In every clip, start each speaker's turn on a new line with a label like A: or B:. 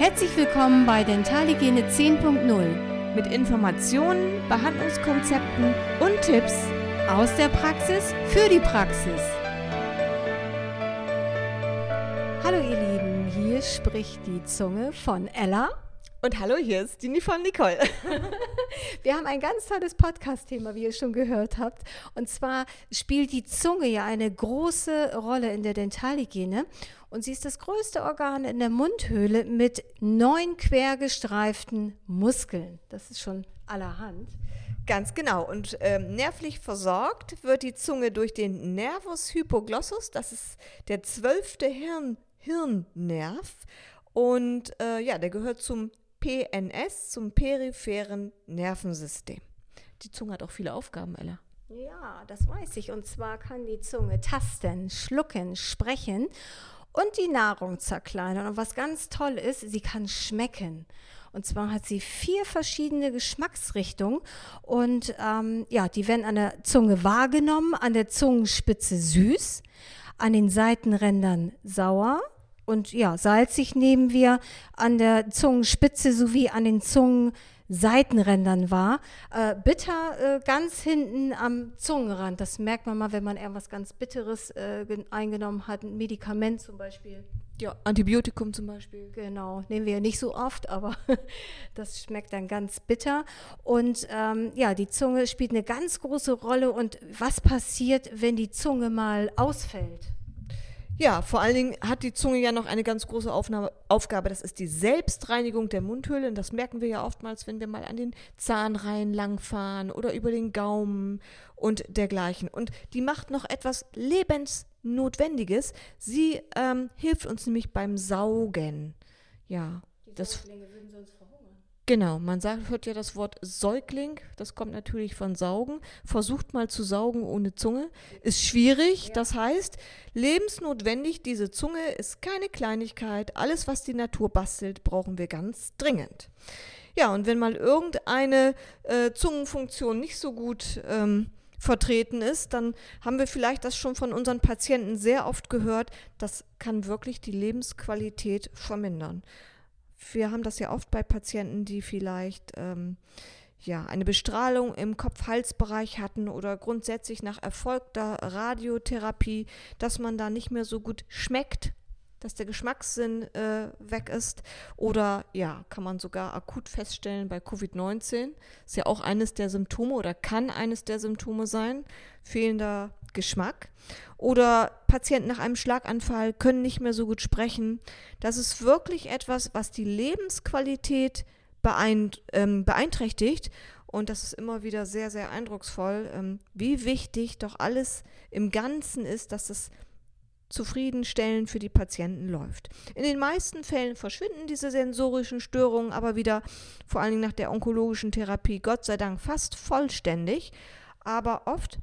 A: Herzlich willkommen bei Dentalhygiene 10.0
B: mit Informationen, Behandlungskonzepten und Tipps
A: aus der Praxis für die Praxis. Hallo ihr Lieben, hier spricht die Zunge von Ella.
B: Und hallo, hier ist die von Nicole.
A: Wir haben ein ganz tolles Podcast-Thema, wie ihr schon gehört habt. Und zwar spielt die Zunge ja eine große Rolle in der Dentalhygiene. Und sie ist das größte Organ in der Mundhöhle mit neun quergestreiften Muskeln. Das ist schon allerhand.
B: Ganz genau. Und ähm, nervlich versorgt wird die Zunge durch den Nervus hypoglossus. Das ist der zwölfte Hirn, Hirnnerv. Und äh, ja, der gehört zum PNS, zum peripheren Nervensystem. Die Zunge hat auch viele Aufgaben, Ella.
A: Ja, das weiß ich. Und zwar kann die Zunge tasten, schlucken, sprechen und die Nahrung zerkleinern. Und was ganz toll ist, sie kann schmecken. Und zwar hat sie vier verschiedene Geschmacksrichtungen und ähm, ja, die werden an der Zunge wahrgenommen, an der Zungenspitze süß, an den Seitenrändern sauer, und ja, salzig nehmen wir an der Zungenspitze sowie an den Zungenseitenrändern wahr. Äh, bitter äh, ganz hinten am Zungenrand. Das merkt man mal, wenn man irgendwas ganz Bitteres äh, eingenommen hat. Ein Medikament zum Beispiel.
B: Ja, Antibiotikum zum Beispiel.
A: Genau, nehmen wir ja nicht so oft, aber das schmeckt dann ganz bitter. Und ähm, ja, die Zunge spielt eine ganz große Rolle. Und was passiert, wenn die Zunge mal ausfällt?
B: Ja, vor allen Dingen hat die Zunge ja noch eine ganz große Aufnahme, Aufgabe, das ist die Selbstreinigung der Mundhöhle. Und das merken wir ja oftmals, wenn wir mal an den Zahnreihen langfahren oder über den Gaumen und dergleichen. Und die macht noch etwas Lebensnotwendiges. Sie ähm, hilft uns nämlich beim Saugen. Ja,
A: die das. Würden sonst
B: Genau, man sagt, hört ja das Wort Säugling, das kommt natürlich von Saugen. Versucht mal zu saugen ohne Zunge. Ist schwierig, ja. das heißt, lebensnotwendig, diese Zunge ist keine Kleinigkeit. Alles, was die Natur bastelt, brauchen wir ganz dringend. Ja, und wenn mal irgendeine äh, Zungenfunktion nicht so gut ähm, vertreten ist, dann haben wir vielleicht das schon von unseren Patienten sehr oft gehört. Das kann wirklich die Lebensqualität vermindern wir haben das ja oft bei Patienten, die vielleicht ähm, ja, eine Bestrahlung im Kopf-Hals-Bereich hatten oder grundsätzlich nach erfolgter Radiotherapie, dass man da nicht mehr so gut schmeckt, dass der Geschmackssinn äh, weg ist. Oder ja, kann man sogar akut feststellen bei Covid-19. Ist ja auch eines der Symptome oder kann eines der Symptome sein, fehlender Geschmack. Oder Patienten nach einem Schlaganfall können nicht mehr so gut sprechen. Das ist wirklich etwas, was die Lebensqualität ähm, beeinträchtigt. Und das ist immer wieder sehr, sehr eindrucksvoll, ähm, wie wichtig doch alles im Ganzen ist, dass es zufriedenstellend für die Patienten läuft. In den meisten Fällen verschwinden diese sensorischen Störungen aber wieder, vor allen Dingen nach der onkologischen Therapie, Gott sei Dank fast vollständig. Aber oft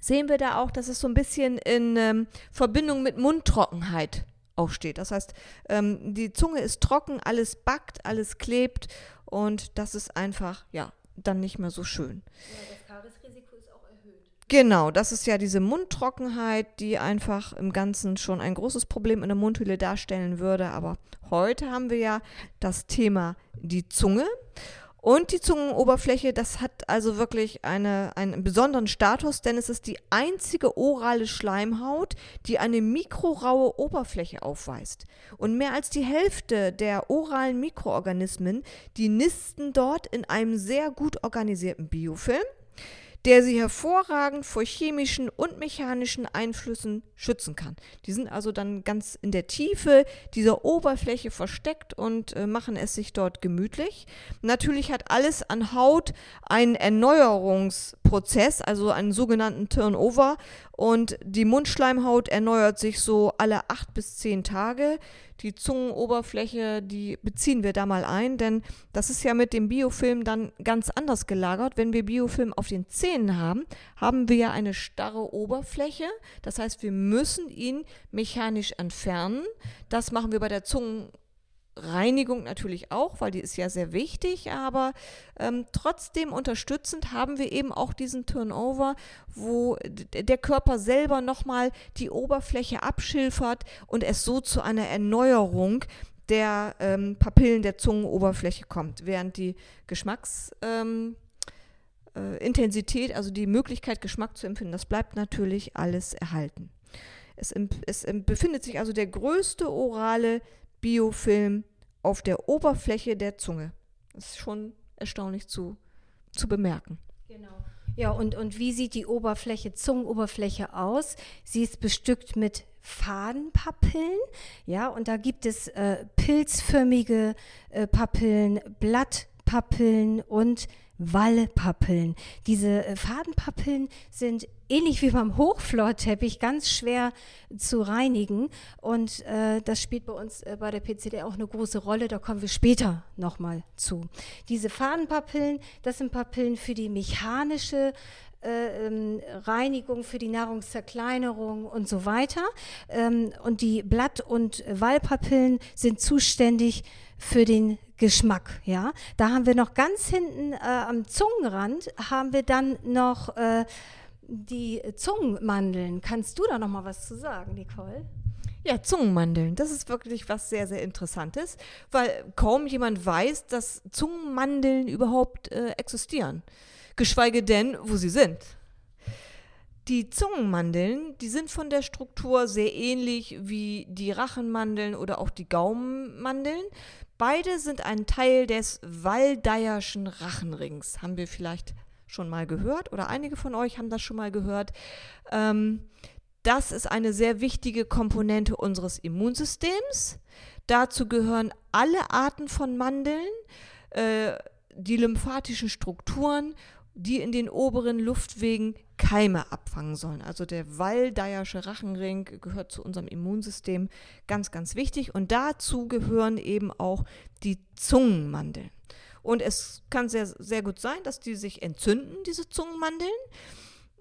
B: sehen wir da auch, dass es so ein bisschen in ähm, Verbindung mit Mundtrockenheit auch steht. Das heißt, ähm, die Zunge ist trocken, alles backt, alles klebt und das ist einfach, ja, dann nicht mehr so schön. Ja, das Karies-Risiko ist auch erhöht. Genau, das ist ja diese Mundtrockenheit, die einfach im Ganzen schon ein großes Problem in der Mundhülle darstellen würde. Aber heute haben wir ja das Thema die Zunge. Und die Zungenoberfläche, das hat also wirklich eine, einen besonderen Status, denn es ist die einzige orale Schleimhaut, die eine mikroraue Oberfläche aufweist. Und mehr als die Hälfte der oralen Mikroorganismen, die nisten dort in einem sehr gut organisierten Biofilm der sie hervorragend vor chemischen und mechanischen Einflüssen schützen kann. Die sind also dann ganz in der Tiefe dieser Oberfläche versteckt und äh, machen es sich dort gemütlich. Natürlich hat alles an Haut einen Erneuerungsprozess, also einen sogenannten Turnover und die Mundschleimhaut erneuert sich so alle acht bis zehn Tage. Die Zungenoberfläche, die beziehen wir da mal ein, denn das ist ja mit dem Biofilm dann ganz anders gelagert. Wenn wir Biofilm auf den Zähnen haben, haben wir ja eine starre Oberfläche. Das heißt, wir müssen ihn mechanisch entfernen. Das machen wir bei der Zungen Reinigung natürlich auch, weil die ist ja sehr wichtig, aber ähm, trotzdem unterstützend haben wir eben auch diesen Turnover, wo der Körper selber nochmal die Oberfläche abschilfert und es so zu einer Erneuerung der ähm, Papillen der Zungenoberfläche kommt, während die Geschmacksintensität, ähm, äh, also die Möglichkeit, Geschmack zu empfinden, das bleibt natürlich alles erhalten. Es, es befindet sich also der größte orale Biofilm auf der Oberfläche der Zunge. Das ist schon erstaunlich zu, zu bemerken.
A: Genau. Ja, und, und wie sieht die Oberfläche, Zungenoberfläche aus? Sie ist bestückt mit Fadenpapillen, ja, und da gibt es äh, pilzförmige äh, Papillen, Blattpapillen und Wallpapillen. Diese äh, Fadenpapillen sind ähnlich wie beim Hochflorteppich ganz schwer zu reinigen und äh, das spielt bei uns äh, bei der PCD auch eine große Rolle, da kommen wir später nochmal zu. Diese Fadenpapillen, das sind Papillen für die mechanische äh, ähm, Reinigung, für die Nahrungszerkleinerung und so weiter. Ähm, und die Blatt- und Wallpapillen sind zuständig für den Geschmack. Ja, da haben wir noch ganz hinten äh, am Zungenrand haben wir dann noch äh, die Zungenmandeln. Kannst du da noch mal was zu sagen, Nicole?
B: Ja, Zungenmandeln, das ist wirklich was sehr, sehr Interessantes, weil kaum jemand weiß, dass Zungenmandeln überhaupt äh, existieren geschweige denn, wo sie sind. Die Zungenmandeln, die sind von der Struktur sehr ähnlich wie die Rachenmandeln oder auch die Gaumenmandeln. Beide sind ein Teil des Waldeierschen Rachenrings. Haben wir vielleicht schon mal gehört oder einige von euch haben das schon mal gehört. Ähm, das ist eine sehr wichtige Komponente unseres Immunsystems. Dazu gehören alle Arten von Mandeln, äh, die lymphatischen Strukturen die in den oberen Luftwegen Keime abfangen sollen. Also der Waldeyersche Rachenring gehört zu unserem Immunsystem ganz, ganz wichtig. Und dazu gehören eben auch die Zungenmandeln. Und es kann sehr, sehr gut sein, dass die sich entzünden, diese Zungenmandeln.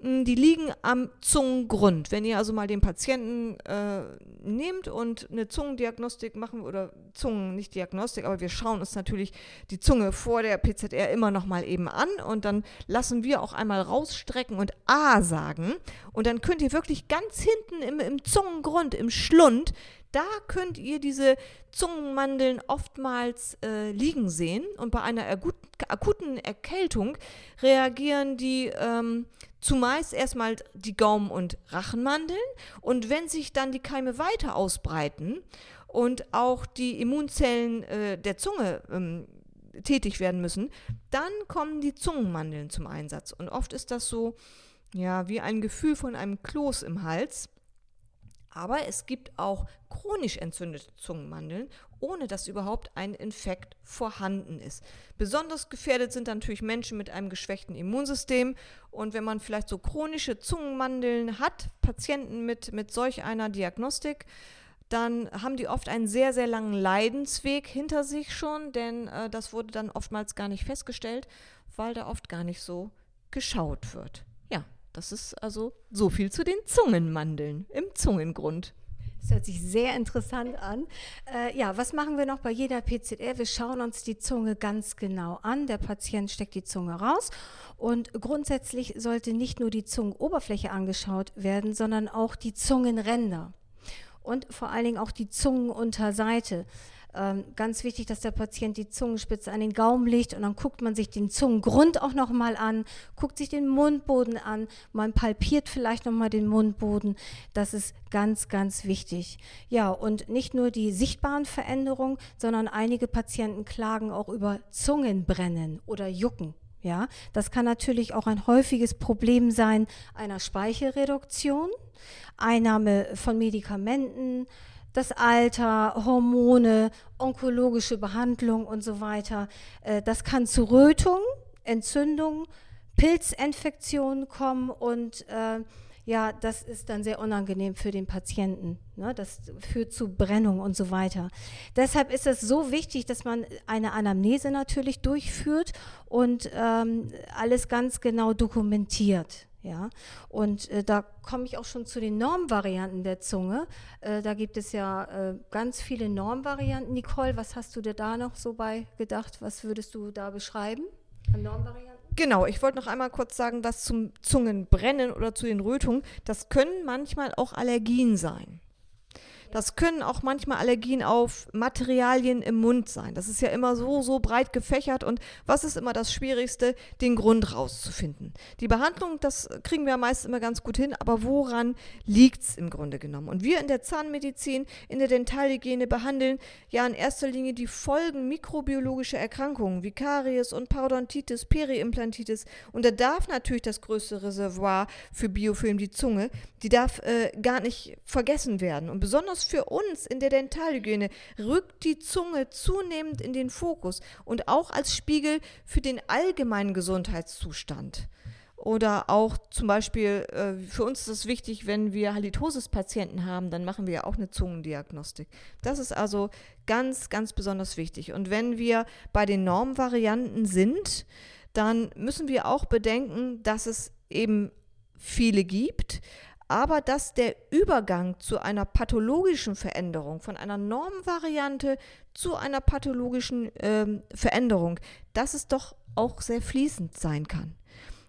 B: Hm, die liegen am Zungengrund. Wenn ihr also mal den Patienten äh, nehmt und eine Zungendiagnostik machen oder Zungen, nicht Diagnostik, aber wir schauen uns natürlich die Zunge vor der PZR immer noch mal eben an und dann lassen wir auch einmal rausstrecken und A sagen und dann könnt ihr wirklich ganz hinten im, im Zungengrund, im Schlund, da könnt ihr diese Zungenmandeln oftmals äh, liegen sehen und bei einer akuten Erkältung reagieren die ähm, zumeist erstmal die Gaumen- und Rachenmandeln. Und wenn sich dann die Keime weiter ausbreiten und auch die Immunzellen äh, der Zunge ähm, tätig werden müssen, dann kommen die Zungenmandeln zum Einsatz. Und oft ist das so ja wie ein Gefühl von einem Kloß im Hals aber es gibt auch chronisch entzündete Zungenmandeln, ohne dass überhaupt ein Infekt vorhanden ist. Besonders gefährdet sind natürlich Menschen mit einem geschwächten Immunsystem. Und wenn man vielleicht so chronische Zungenmandeln hat, Patienten mit, mit solch einer Diagnostik, dann haben die oft einen sehr, sehr langen Leidensweg hinter sich schon, denn äh, das wurde dann oftmals gar nicht festgestellt, weil da oft gar nicht so geschaut wird. Das ist also so viel zu den Zungenmandeln im Zungengrund.
A: Das hört sich sehr interessant an. Äh, ja, was machen wir noch bei jeder PCR? Wir schauen uns die Zunge ganz genau an. Der Patient steckt die Zunge raus und grundsätzlich sollte nicht nur die Zungenoberfläche angeschaut werden, sondern auch die Zungenränder und vor allen Dingen auch die Zungenunterseite. Ähm, ganz wichtig, dass der Patient die Zungenspitze an den Gaumen legt und dann guckt man sich den Zungengrund auch nochmal an, guckt sich den Mundboden an, man palpiert vielleicht nochmal den Mundboden. Das ist ganz, ganz wichtig. Ja, und nicht nur die sichtbaren Veränderungen, sondern einige Patienten klagen auch über Zungenbrennen oder Jucken. Ja, das kann natürlich auch ein häufiges Problem sein einer Speichelreduktion, Einnahme von Medikamenten, das Alter, Hormone, onkologische Behandlung und so weiter. Äh, das kann zu Rötung, Entzündung, Pilzinfektionen kommen und äh, ja, das ist dann sehr unangenehm für den Patienten. Ne? Das führt zu Brennung und so weiter. Deshalb ist es so wichtig, dass man eine Anamnese natürlich durchführt und ähm, alles ganz genau dokumentiert. Ja, und äh, da komme ich auch schon zu den Normvarianten der Zunge. Äh, da gibt es ja äh, ganz viele Normvarianten. Nicole, was hast du dir da noch so bei gedacht? Was würdest du da beschreiben
B: an Normvarianten? Genau, ich wollte noch einmal kurz sagen, was zum Zungenbrennen oder zu den Rötungen, das können manchmal auch Allergien sein. Das können auch manchmal Allergien auf Materialien im Mund sein. Das ist ja immer so, so breit gefächert. Und was ist immer das Schwierigste? Den Grund rauszufinden. Die Behandlung, das kriegen wir meist immer ganz gut hin, aber woran liegt es im Grunde genommen? Und wir in der Zahnmedizin, in der Dentalhygiene behandeln ja in erster Linie die Folgen mikrobiologischer Erkrankungen wie Karies und Parodontitis, Periimplantitis. Und da darf natürlich das größte Reservoir für Biofilm die Zunge, die darf äh, gar nicht vergessen werden. Und besonders für uns in der Dentalhygiene rückt die Zunge zunehmend in den Fokus und auch als Spiegel für den allgemeinen Gesundheitszustand. Oder auch zum Beispiel, äh, für uns ist es wichtig, wenn wir Halitosis-Patienten haben, dann machen wir ja auch eine Zungendiagnostik. Das ist also ganz, ganz besonders wichtig. Und wenn wir bei den Normvarianten sind, dann müssen wir auch bedenken, dass es eben viele gibt, aber dass der Übergang zu einer pathologischen Veränderung, von einer Normvariante zu einer pathologischen ähm, Veränderung, dass es doch auch sehr fließend sein kann.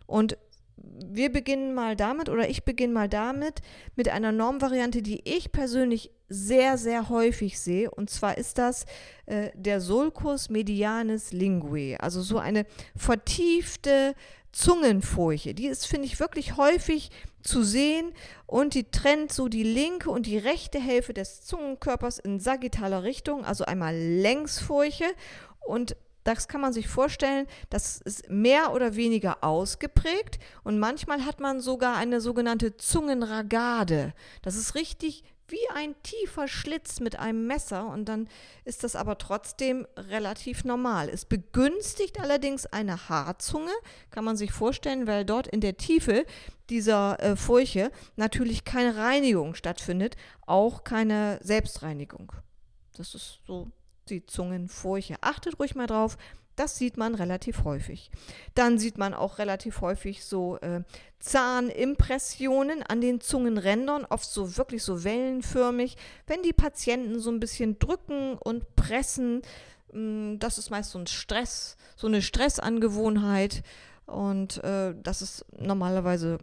B: Und wir beginnen mal damit, oder ich beginne mal damit, mit einer Normvariante, die ich persönlich sehr, sehr häufig sehe. Und zwar ist das äh, der Sulcus medianis linguae, also so eine vertiefte Zungenfurche. Die ist, finde ich, wirklich häufig zu sehen und die trennt so die linke und die rechte Hälfte des Zungenkörpers in sagittaler Richtung, also einmal Längsfurche und das kann man sich vorstellen, das ist mehr oder weniger ausgeprägt und manchmal hat man sogar eine sogenannte Zungenragade. Das ist richtig wie ein tiefer Schlitz mit einem Messer und dann ist das aber trotzdem relativ normal. Es begünstigt allerdings eine Haarzunge, kann man sich vorstellen, weil dort in der Tiefe dieser äh, Furche natürlich keine Reinigung stattfindet, auch keine Selbstreinigung. Das ist so die Zungenfurche. Achtet ruhig mal drauf, das sieht man relativ häufig. Dann sieht man auch relativ häufig so äh, Zahnimpressionen an den Zungenrändern, oft so wirklich so wellenförmig. Wenn die Patienten so ein bisschen drücken und pressen, mh, mm, das ist meist so ein Stress, so eine Stressangewohnheit. Und äh, das ist normalerweise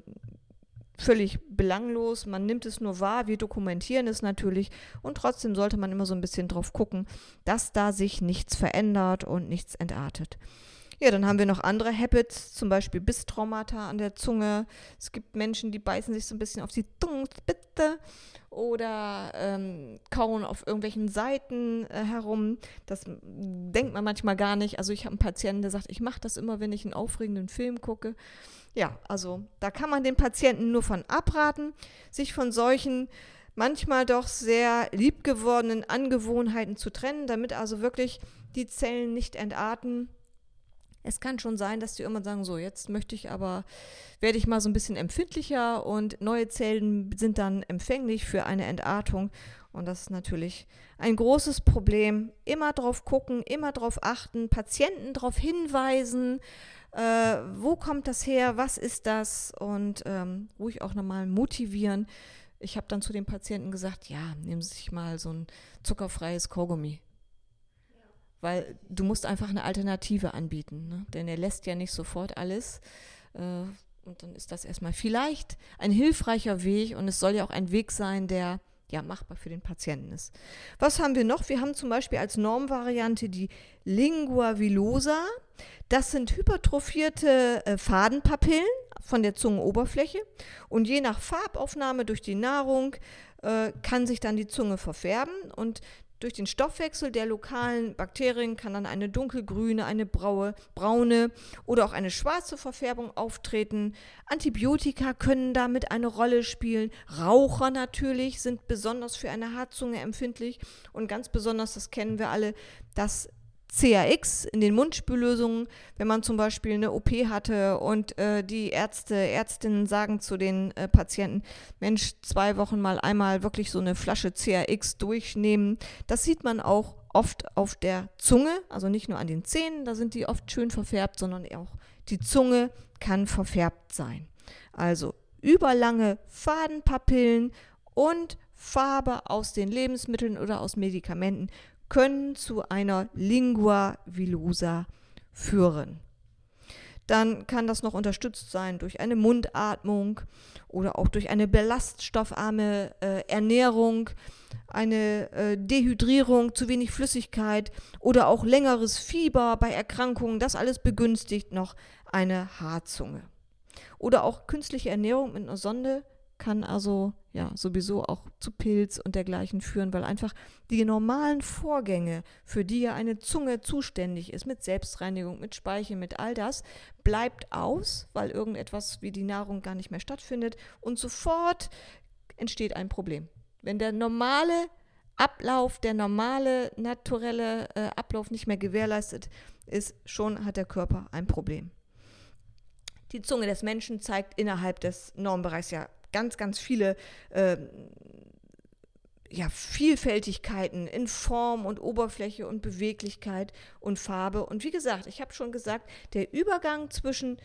B: völlig belanglos. Man nimmt es nur wahr, wir dokumentieren es natürlich und trotzdem sollte man immer so ein bisschen drauf gucken, dass da sich nichts verändert und nichts entartet. Ja, dann haben wir noch andere Habits, zum Beispiel Bisstraumata an der Zunge. Es gibt Menschen, die beißen sich so ein bisschen auf die Zungenspitze oder ähm, kauen auf irgendwelchen Seiten äh, herum. Das denkt man manchmal gar nicht. Also ich habe einen Patienten, der sagt, ich mache das immer, wenn ich einen aufregenden Film gucke. Ja, also da kann man den Patienten nur von abraten, sich von solchen manchmal doch sehr liebgewordenen Angewohnheiten zu trennen, damit also wirklich die Zellen nicht entarten es kann schon sein, dass die irgendwann sagen, so, jetzt möchte ich aber, werde ich mal so ein bisschen empfindlicher und neue Zellen sind dann empfänglich für eine Entartung. Und das ist natürlich ein großes Problem. Immer drauf gucken, immer drauf achten, Patienten darauf hinweisen, äh, wo kommt das her, was ist das und ähm, ruhig auch nochmal motivieren. Ich habe dann zu den Patienten gesagt, ja, nehmen Sie sich mal so ein zuckerfreies Kaugummi weil du musst einfach eine Alternative anbieten. Ne? Denn er lässt ja nicht sofort alles. Äh, und dann ist das erstmal vielleicht ein hilfreicher Weg und es soll ja auch ein Weg sein, der ja machbar für den Patienten ist. Was haben wir noch? Wir haben zum Beispiel als Normvariante die Lingua villosa. Das sind hypertrophierte äh, Fadenpapillen von der Zungenoberfläche und je nach Farbaufnahme durch die Nahrung äh, kann sich dann die Zunge verfärben und durch den Stoffwechsel der lokalen Bakterien kann dann eine dunkelgrüne, eine braue, braune oder auch eine schwarze Verfärbung auftreten. Antibiotika können damit eine Rolle spielen. Raucher natürlich sind besonders für eine Haarzunge empfindlich und ganz besonders, das kennen wir alle, das CAX in den Mundspüllösungen, wenn man zum Beispiel eine OP hatte und äh, die Ärzte, Ärztinnen sagen zu den äh, Patienten, Mensch, zwei Wochen mal einmal wirklich so eine Flasche CAX durchnehmen. Das sieht man auch oft auf der Zunge, also nicht nur an den Zähnen, da sind die oft schön verfärbt, sondern auch die Zunge kann verfärbt sein. Also überlange Fadenpapillen und Farbe aus den Lebensmitteln oder aus Medikamenten können zu einer Lingua villosa führen. Dann kann das noch unterstützt sein durch eine Mundatmung oder auch durch eine belaststoffarme äh, Ernährung. eine äh, Dehydrierung, zu wenig Flüssigkeit oder auch längeres Fieber bei Erkrankungen, das alles begünstigt noch eine Haarzunge. Oder auch künstliche Ernährung mit einer Sonde kann also ja sowieso auch zu Pilz und dergleichen führen, weil einfach die normalen Vorgänge, für die ja eine Zunge zuständig ist, mit Selbstreinigung, mit Speichel, mit all das, bleibt aus, weil irgendetwas wie die Nahrung gar nicht mehr stattfindet und sofort entsteht ein Problem. Wenn der normale Ablauf, der normale, naturelle äh, Ablauf nicht mehr gewährleistet ist, schon hat der Körper ein Problem. Die Zunge des Menschen zeigt innerhalb des Normbereichs ja ganz, ganz viele äh, ja, Vielfältigkeiten in Form und Oberfläche und Beweglichkeit und Farbe. Und wie gesagt, ich habe schon gesagt, der Übergang zwischen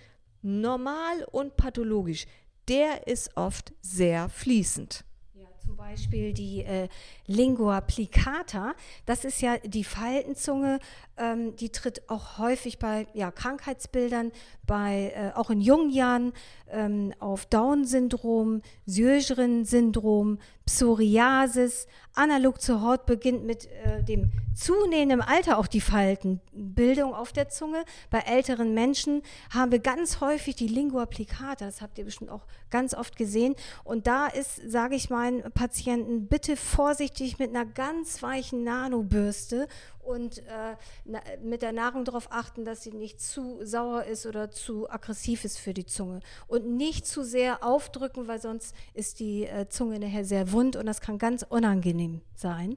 B: normal und pathologisch, der ist oft sehr fließend
A: zum Beispiel die äh, Lingua plicata. Das ist ja die Faltenzunge, ähm, die tritt auch häufig bei ja, Krankheitsbildern, bei, äh, auch in jungen Jahren ähm, auf Down-Syndrom, Sjögren-Syndrom, Psoriasis. Analog zur Haut beginnt mit äh, dem zunehmenden Alter auch die Faltenbildung auf der Zunge. Bei älteren Menschen haben wir ganz häufig die Lingua plicata. Das habt ihr bestimmt auch ganz oft gesehen. Und da ist, sage ich meinen Patienten, bitte vorsichtig mit einer ganz weichen Nanobürste und äh, na, mit der Nahrung darauf achten, dass sie nicht zu sauer ist oder zu aggressiv ist für die Zunge. Und nicht zu sehr aufdrücken, weil sonst ist die äh, Zunge nachher sehr wund und das kann ganz unangenehm sein.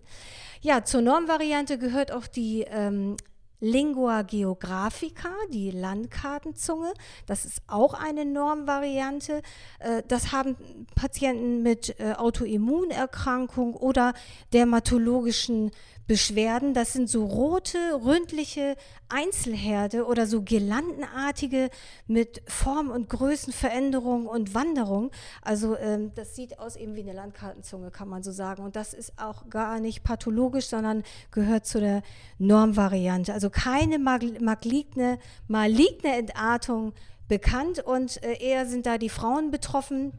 A: Ja, zur Normvariante gehört auch die ähm, Lingua geographica, die Landkartenzunge. Das ist auch eine Normvariante. Äh, das haben Patienten mit äh, Autoimmunerkrankung oder dermatologischen Beschwerden. Das sind so rote, ründliche Einzelherde oder so girlandenartige mit Form- und Größenveränderung und Wanderung. Also ähm, das sieht aus eben wie eine Landkartenzunge, kann man so sagen. Und das ist auch gar nicht pathologisch, sondern gehört zu der Normvariante. Also keine maligne, maligne Entartung bekannt und äh, eher sind da die Frauen betroffen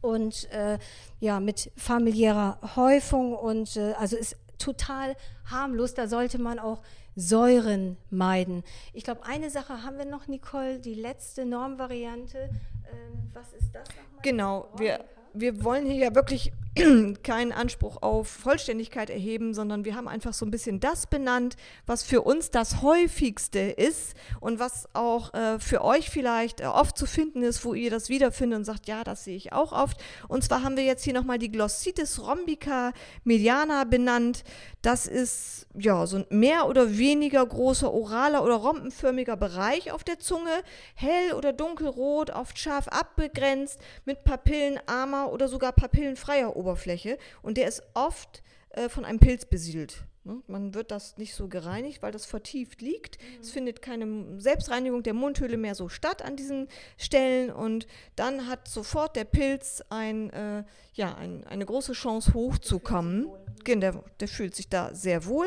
A: und äh, ja mit familiärer Häufung und äh, also ist total harmlos. Da sollte man auch Säuren meiden. Ich glaube, eine Sache haben wir noch, Nicole, die letzte Normvariante. Ähm, was ist das
B: nochmal? Genau, wir, wir wollen hier ja wirklich keinen Anspruch auf Vollständigkeit erheben, sondern wir haben einfach so ein bisschen das benannt, was für uns das häufigste ist und was auch äh, für euch vielleicht äh, oft zu finden ist, wo ihr das wiederfindet und sagt, ja, das sehe ich auch oft. Und zwar haben wir jetzt hier nochmal die Glossitis rhombica mediana benannt. Das ist ja so ein mehr oder weniger großer oraler oder rompenförmiger Bereich auf der Zunge, hell oder dunkelrot, oft scharf abgegrenzt, mit papillenarmer oder sogar papillenfreier Oberfläche. Oberfläche und der ist oft äh, von einem Pilz besiedelt. Ne? Man wird das nicht so gereinigt, weil das vertieft liegt. Mhm. Es findet keine Selbstreinigung der Mundhöhle mehr so statt an diesen Stellen und dann hat sofort der Pilz ein, äh, ja, ein, eine große Chance hochzukommen. Der, der fühlt sich da sehr wohl.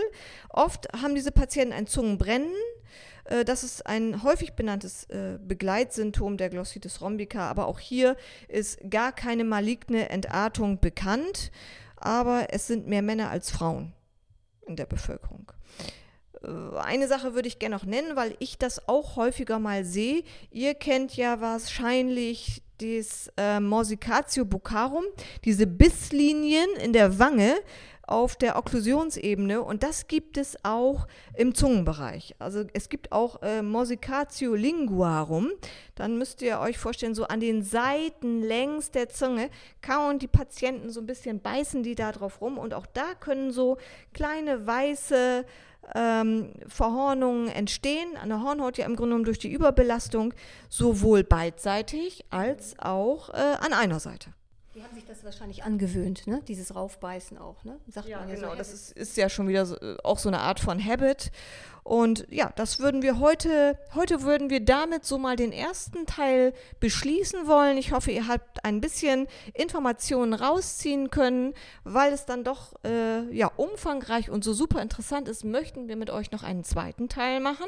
B: Oft haben diese Patienten ein Zungenbrennen. Äh, das ist ein häufig benanntes äh, Begleitsymptom der Glossitis rhombica, aber auch hier ist gar keine maligne Entartung bekannt, aber es sind mehr Männer als Frauen in der Bevölkerung. Äh, eine Sache würde ich gerne noch nennen, weil ich das auch häufiger mal sehe. Ihr kennt ja wahrscheinlich das äh, Morsicatio buccarum, diese Bisslinien in der Wange, auf der Okklusionsebene und das gibt es auch im Zungenbereich. Also es gibt auch äh, Morsicatio linguarum. Dann müsst ihr euch vorstellen, so an den Seiten längs der Zunge kauen die Patienten so ein bisschen, beißen die da drauf rum und auch da können so kleine weiße ähm, Verhornungen entstehen, an der Hornhaut ja im Grunde genommen durch die Überbelastung, sowohl beidseitig als auch äh, an einer Seite.
A: Die haben sich das wahrscheinlich angewöhnt, ne? dieses Raufbeißen auch. Ne?
B: Sagt ja, genau, so das ist, ist, ja schon wieder so, äh, auch so eine Art von Habit. Und ja, das würden wir heute, heute würden wir damit so mal den ersten Teil beschließen wollen. Ich hoffe, ihr habt ein bisschen Informationen rausziehen können, weil es dann doch äh, ja umfangreich und so super interessant ist, möchten wir mit euch noch einen zweiten Teil machen,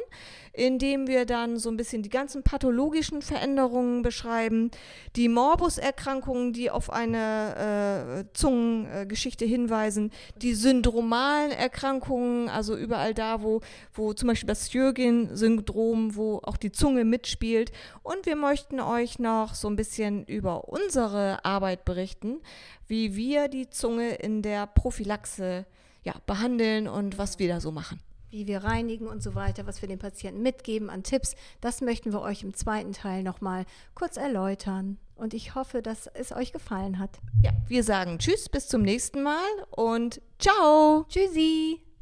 B: in dem wir dann so ein bisschen die ganzen pathologischen Veränderungen beschreiben, die Morbuserkrankungen, die auf eine äh, Zungengeschichte hinweisen. Die syndromalen Erkrankungen, also überall da, wo, wo zum Beispiel das Jürgen-Syndrom, wo auch die Zunge mitspielt. Und wir möchten euch noch so ein bisschen über unsere Arbeit berichten, wie wir die Zunge in der Prophylaxe ja, behandeln und was wir da so machen
A: wie wir reinigen und so weiter, was wir den Patienten mitgeben an Tipps. Das möchten wir euch im zweiten Teil nochmal kurz erläutern. Und ich hoffe, dass es euch gefallen hat.
B: Ja, wir sagen Tschüss, bis zum nächsten Mal und ciao.
A: Tschüssi.